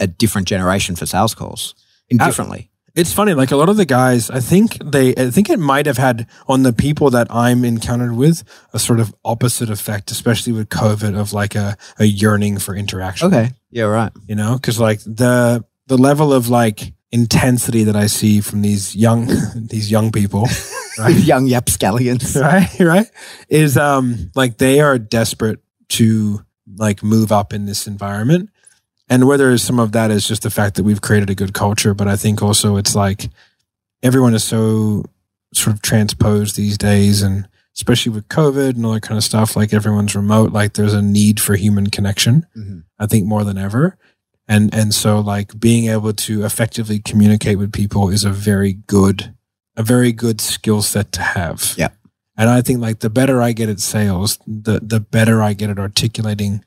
a different generation for sales calls Uh, indifferently. It's funny, like a lot of the guys, I think they, I think it might have had on the people that I'm encountered with a sort of opposite effect, especially with COVID, of like a, a yearning for interaction. okay, yeah, right. You know, because like the the level of like intensity that I see from these young these young people, right? Young yapscallions. right, right, is um like they are desperate to like move up in this environment. And whether some of that is just the fact that we've created a good culture, but I think also it's like everyone is so sort of transposed these days and especially with COVID and all that kind of stuff, like everyone's remote, like there's a need for human connection, Mhm. I think more than ever. And and so like being able to effectively communicate with people is a very good a very good skill set to have. Yeah. And I think like the better I get at sales, the the better I get at articulating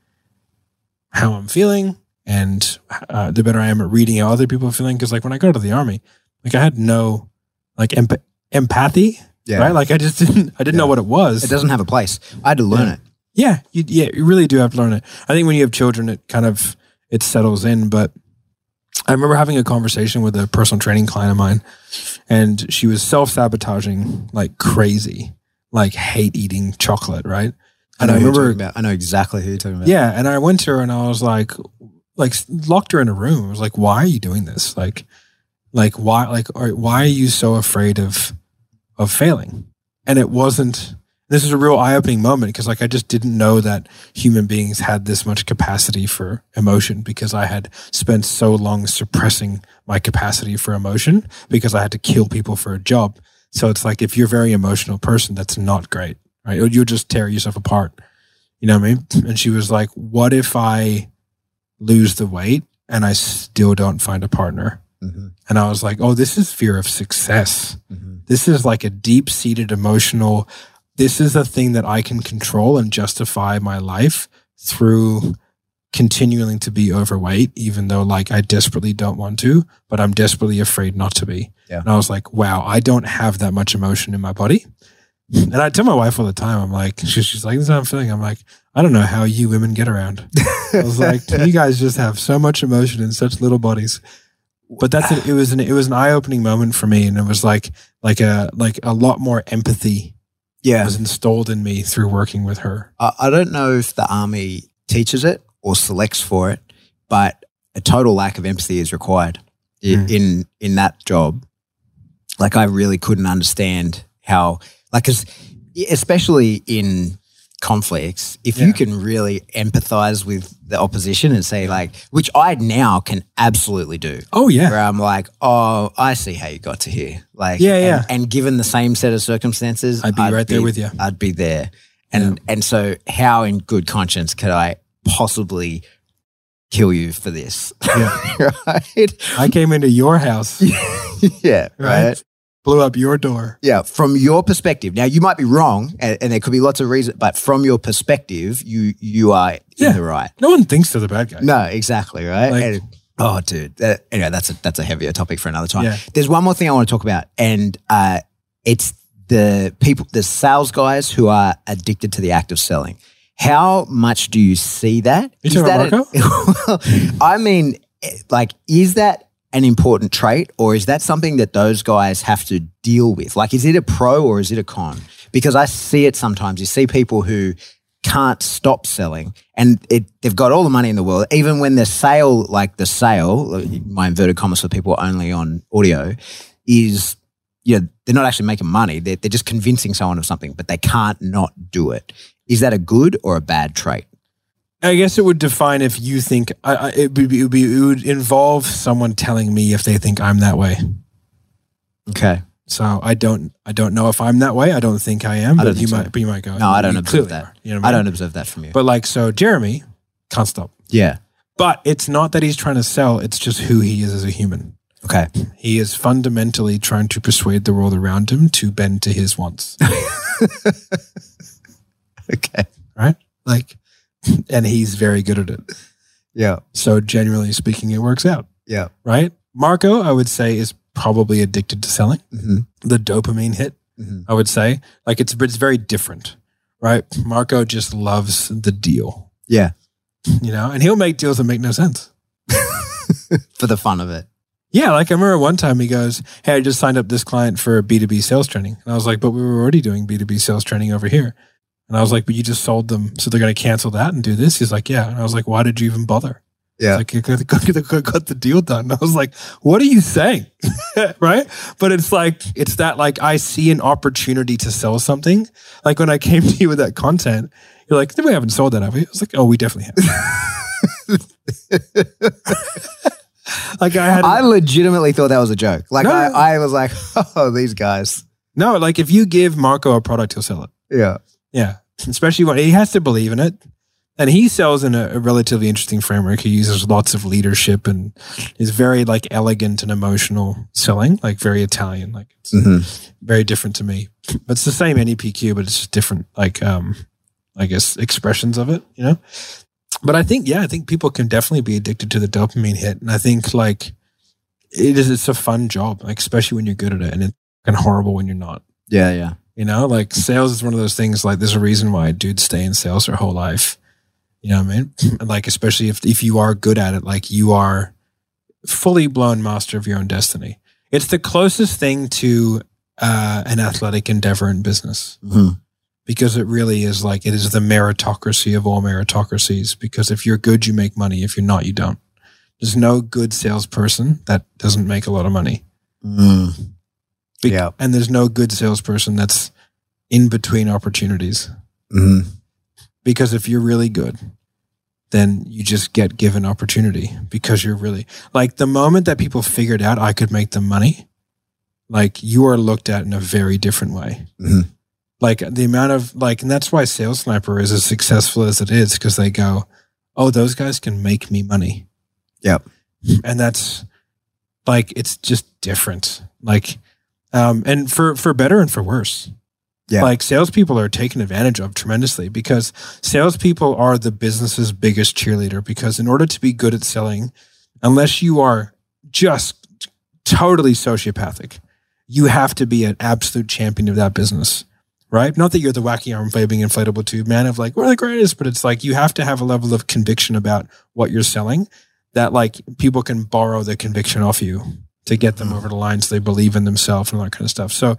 how I'm feeling and uh, the better I am at reading how other people are feeling. Cause like when I go to the army, like I had no like emp- empathy, Yeah, right? Like I just didn't, I didn't know what it was. it doesn't have a place. I had to learn Yeah. it. Yeah, you, yeah, you really do have to learn it. I think when you have children, it kind of it settles in. But I remember having a conversation with a personal training client of mine, and she was self sabotaging like crazy, like hate eating chocolate, right? And I you're remember, talking about. I know exactly who you're talking about. yeah, and I went to her and I was like, like locked her in a room. Was like, why are you doing this? Like, like why, like, why are you so afraid of of failing? And it wasn't. This is a real eye opening moment because, like, I just didn't know that human beings had this much capacity for emotion because I had spent so long suppressing my capacity for emotion because I had to kill people for a job. So it's like if you're a very emotional person, that's not great, right? You'll just tear yourself apart. You know what I mean? And she was like, What if I lose the weight and I still don't find a partner? Mhm. And I was like, Oh, this is fear of success. Mhm. This is like a deep seated emotional, this is a thing that I can control and justify my life through continuing to be overweight, even though like I desperately don't want to, but I'm desperately afraid not to be. Yeah. And I was like, wow, I don't have that much emotion in my body. And I tell my wife all the time, I'm like, she's, she's like, this is how I'm feeling. I'm like, I don't know how you women get around. I was like, you guys just have so much emotion in such little bodies. But that's it. It was an it was an eye opening moment for me, and it was like like a like a lot more empathy Yeah. was installed in me through working with her. I, I don't know if the army teaches it or selects for it, but a total lack of empathy is required Mm. in in that job. Like I really couldn't understand how, like, especially in conflicts, if Yeah. you can really empathize with the opposition and say like, which I now can absolutely do, Oh yeah. where I'm like, oh, I see how you got to here. Like, Yeah, yeah. And, given the same set of circumstances, I'd be right there with you. I'd be there. And and so, how in good conscience could I possibly kill you for this? Yeah. right? I came into your house, yeah. right? Right. Blew up your door. Yeah. From your perspective, now you might be wrong, and, and there could be lots of reasons, but from your perspective, you you are Yeah. in the right. No one thinks they're the bad guy. No, exactly, right? Like- And- oh, dude. That, anyway, that's a that's a heavier topic for another time. Yeah. There's one more thing I want to talk about, and uh, it's the people, the sales guys who are addicted to the act of selling. How much do you see that? Talking that well, I mean, eh, like, is that an important trait, or is that something that those guys have to deal with? Like, is it a pro or is it a con? Because I see it sometimes. You see people who can't stop selling and it, they've got all the money in the world. Even when the sale, like the sale, my inverted commas for people only on audio, is, you know, they're not actually making money. They're, they're just convincing someone of something, but they can't not do it. Is that a good or a bad trait? I guess it would define if you think I, I, it, would be, it would be. It would involve someone telling me if they think I'm that way. Okay. So I don't. I don't know if I'm that way. I don't think I am. I but don't you think so. might. But you might go. No, I don't observe that. are." You know what I mean? don't observe that from you. But like, so Jeremy can't stop. yeah. But it's not that he's trying to sell. It's just who he is as a human. Okay. He is fundamentally trying to persuade the world around him to bend to his wants. Okay. right? Like, and he's very good at it. Yeah. So generally speaking, it works out, Yeah. right? Marco, I would say, is probably addicted to selling. hmm The dopamine hit, hmm I would say, like it's it's very different, right? Marco just loves the deal, Yeah. you know, and he'll make deals that make no sense. For the fun of it. Yeah, like I remember one time he goes, "Hey, I just signed up this client for B2B sales training," and I was like, "But we were already doing B2B sales training over here." And I was like, "But you just sold them, so they're going to cancel that and do this." He's like, "Yeah," and I was like, "Why did you even bother?" Yeah. Like, "You got, the deal done." And I was like, "What are you saying?" right? But it's like it's that like I see an opportunity to sell something. Like when I came to you with that content, you're like, "We haven't sold that, have we?" I was like, "Oh, we definitely have." like I had I legitimately thought that was a joke. Like No. I, I was like, oh, these guys. no, like if you give Marco a product, he'll sell it. Yeah. Yeah, especially when he has to believe in it. And he sells in a, a relatively interesting framework. He uses lots of leadership and is very like elegant and emotional selling, like very Italian. Like it's Mm-hmm. very different to me. But it's the same NEPQ, but it's just different, like um, I guess expressions of it, you know. But I think, yeah, I think people can definitely be addicted to the dopamine hit, and I think like it is. It's a fun job, like especially when you're good at it, and it's kind of horrible when you're not. Yeah. Yeah. You know, like sales is one of those things. Like, there's a reason why dudes stay in sales their whole life. You know what I mean? And like, especially if if you are good at it, like you are fully blown master of your own destiny. It's the closest thing to uh, an athletic endeavor in business hmm because it really is like it is the meritocracy of all meritocracies. Because if you're good, you make money. If you're not, you don't. There's no good salesperson that doesn't make a lot of money. Mm. Be- Yeah. And there's no good salesperson that's in between opportunities. hmm Because if you're really good, then you just get given opportunity because you're really like the moment that people figured out I could make them money, like you are looked at in a very different way. Mhm. Like the amount of like, and that's why Sales Sniper is as successful as it is because they go, oh, those guys can make me money. Yep. And that's like, it's just different. Like, um, and for, for better and for worse. Yeah. Like salespeople are taken advantage of tremendously because salespeople are the business's biggest cheerleader. Because in order to be good at selling, unless you are just totally sociopathic, you have to be an absolute champion of that business. Right? Not that you're the wacky arm inflatable tube man of like, we're the greatest, but it's like you have to have a level of conviction about what you're selling that like people can borrow the conviction off you to get them over the line so they believe in themselves and all that kind of stuff. So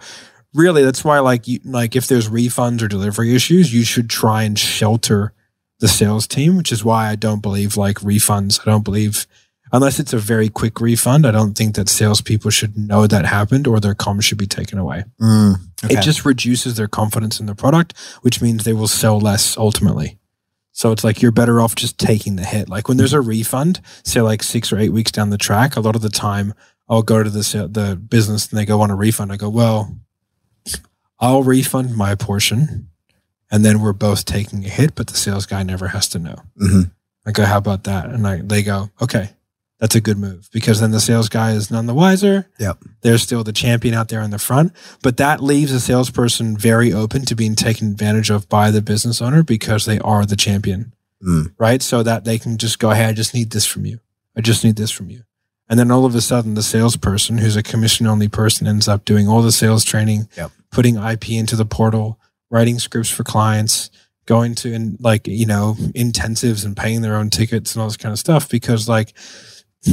really that's why like you like if there's refunds or delivery issues you should try and shelter the sales team which is why i don't believe like refunds i don't believe unless it's a very quick refund i don't think that salespeople should know that happened or their comms should be taken away Mm, okay. it just reduces their confidence in the product which means they will sell less ultimately so it's like you're better off just taking the hit like when there's a refund say like six or eight weeks down the track a lot of the time i'll go to the the business and they go want a refund i go well I'll refund my portion and then we're both taking a hit, but the sales guy never has to know. Mhm. I go, how about that? And I, they go, okay, that's a good move because then the sales guy is none the wiser. Yep. They're still the champion out there in the front, but that leaves a salesperson very open to being taken advantage of by the business owner because they are the champion, Mm. right? So that they can just go, hey, I just need this from you. I just need this from you. And then all of a sudden, the salesperson, who's a commission only person, ends up doing all the sales training, Yep. putting IP into the portal, writing scripts for clients, going to in like you know intensives and paying their own tickets and all this kind of stuff because like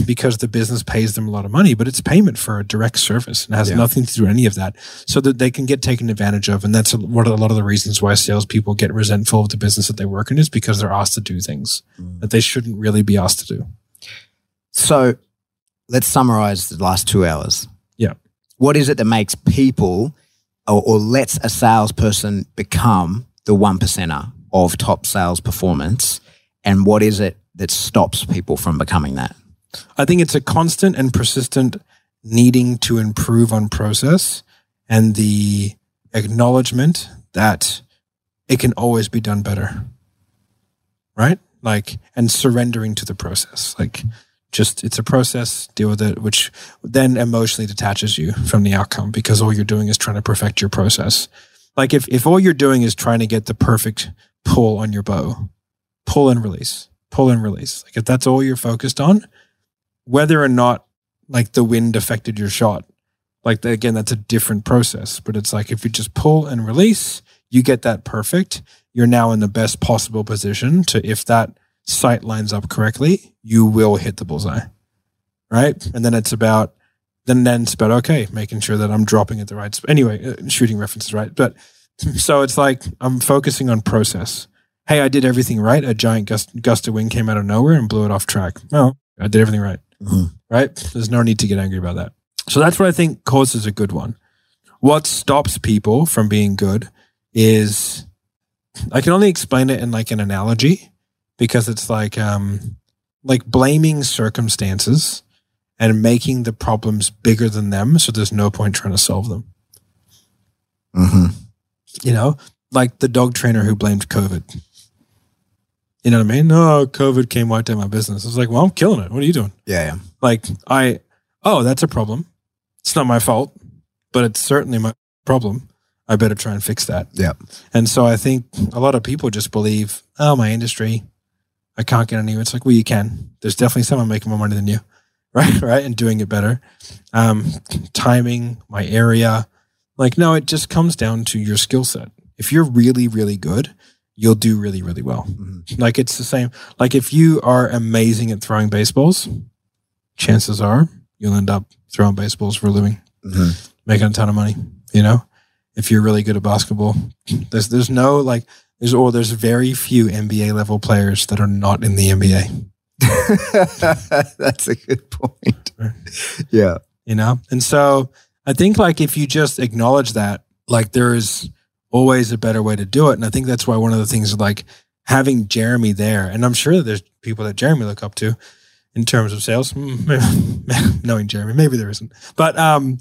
because the business pays them a lot of money, but it's payment for a direct service and has Yeah. nothing to do with any of that, so that they can get taken advantage of. And that's a, what a lot of the reasons why salespeople get resentful of the business that they work in is because they're asked to do things mm. that they shouldn't really be asked to do. So let's summarize the last two hours. Yeah. What is it that makes people or, or lets a salesperson become the one percenter of top sales performance? And what is it that stops people from becoming that? I think it's a constant and persistent needing to improve on process and the acknowledgement that it can always be done better. Right? Like, and surrendering to the process. Like, just it's a process, deal with it, which then emotionally detaches you from the outcome because all you're doing is trying to perfect your process. Like, if, if all you're doing is trying to get the perfect pull on your bow, pull and release, pull and release. Like, if that's all you're focused on, whether or not like the wind affected your shot like again that's a different process but it's like if you just pull and release you get that perfect you're now in the best possible position to if that sight lines up correctly you will hit the bullseye right and then it's about then then it's about okay making sure that i'm dropping at the right sp- anyway uh, shooting references right but so it's like i'm focusing on process hey i did everything right a giant gust, gust of wind came out of nowhere and blew it off track no i did everything right Mhm. right? There's no need to get angry about that. So that's what I think causes a good one. What stops people from being good is I can only explain it in like an analogy because it's like um like blaming circumstances and making the problems bigger than them so there's no point trying to solve them. Mm-hmm. You know, like the dog trainer who blamed COVID. You know what I mean? No, COVID came wiped out my business. I was like, well, I'm killing it. What are you doing? Yeah, yeah. like i oh that's a problem it's not my fault but it's certainly my problem i better try and fix that Yeah. and so i think a lot of people just believe oh my industry i can't get anywhere. It's like well you can. There's definitely someone making more money than you right? Right? And doing it better. Um timing my area. Like no it just comes down to your skill set. If you're really really good you'll do really really well. Mhm. like it's the same. Like if you are amazing at throwing baseballs chances are you'll end up throwing baseballs for a living, Mhm. making a ton of money. You know, if you're really good at basketball, there's there's no like there's or there's very few NBA level players that are not in the NBA. That's a good point. Yeah. You know, and so I think like if you just acknowledge that, like there is always a better way to do it, and I think that's why one of the things like having Jeremy there, and I'm sure that there's people that Jeremy look up to in terms of sales. Mm, Knowing Jeremy, maybe there isn't, but um,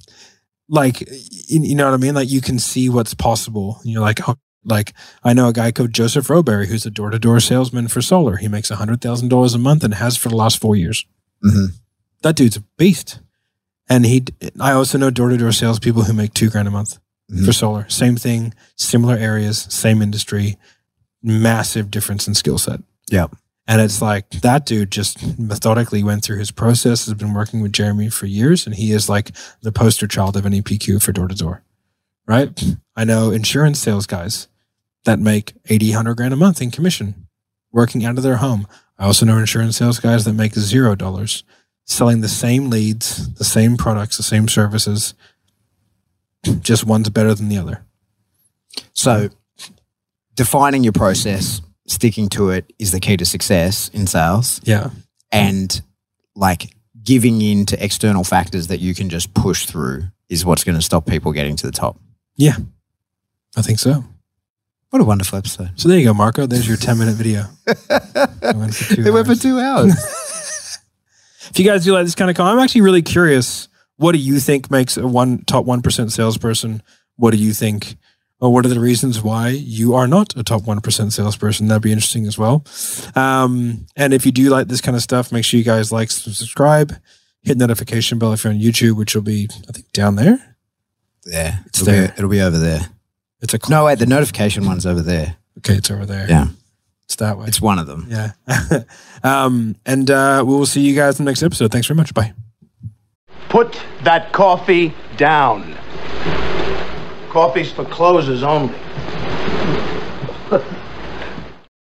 like you, you know what I mean. Like you can see what's possible. And you're like, oh, like I know a guy called Joseph Roberry who's a door to door salesman for solar. He makes a hundred thousand dollars a month and has for the last four years. Mhm. That dude's a beast. And he, I also know door to door salespeople who make two grand a month Mhm. for solar. Same thing, similar areas, same industry, massive difference in skill set. Yeah. And it's like that dude just methodically went through his process, has been working with Jeremy for years, and he is like the poster child of NEPQ for door to door. Right? I know insurance sales guys that make 80, 100 grand a month in commission working out of their home. I also know insurance sales guys that make zero dollars selling the same leads, the same products, the same services just one's better than the other. So, defining your process, sticking to it is the key to success in sales, Yeah. and like giving in to external factors that you can just push through is what's going to stop people getting to the top. Yeah. I think so. What a wonderful episode. So there you go, Marco. There's your 10 minute video. It went for two went for hours. two hours. If you guys do like this kind of content, I'm actually really curious. What do you think makes a one top 1% salesperson? What do you think? Or what are the reasons why you are not a top 1% salesperson? That'd be interesting as well. Um, and if you do like this kind of stuff, make sure you guys like, subscribe, hit notification bell if you're on YouTube, which will be, I think, down there. Yeah, It's it'll there. Be, it'll be over there. It's a No, wait, the notification one's over there. Okay, it's over there. Yeah, It's that way. it's one of them. Yeah. um, and uh, we will see you guys in the next episode. Thanks very much. Bye. Put that coffee down. Coffee's for closers only.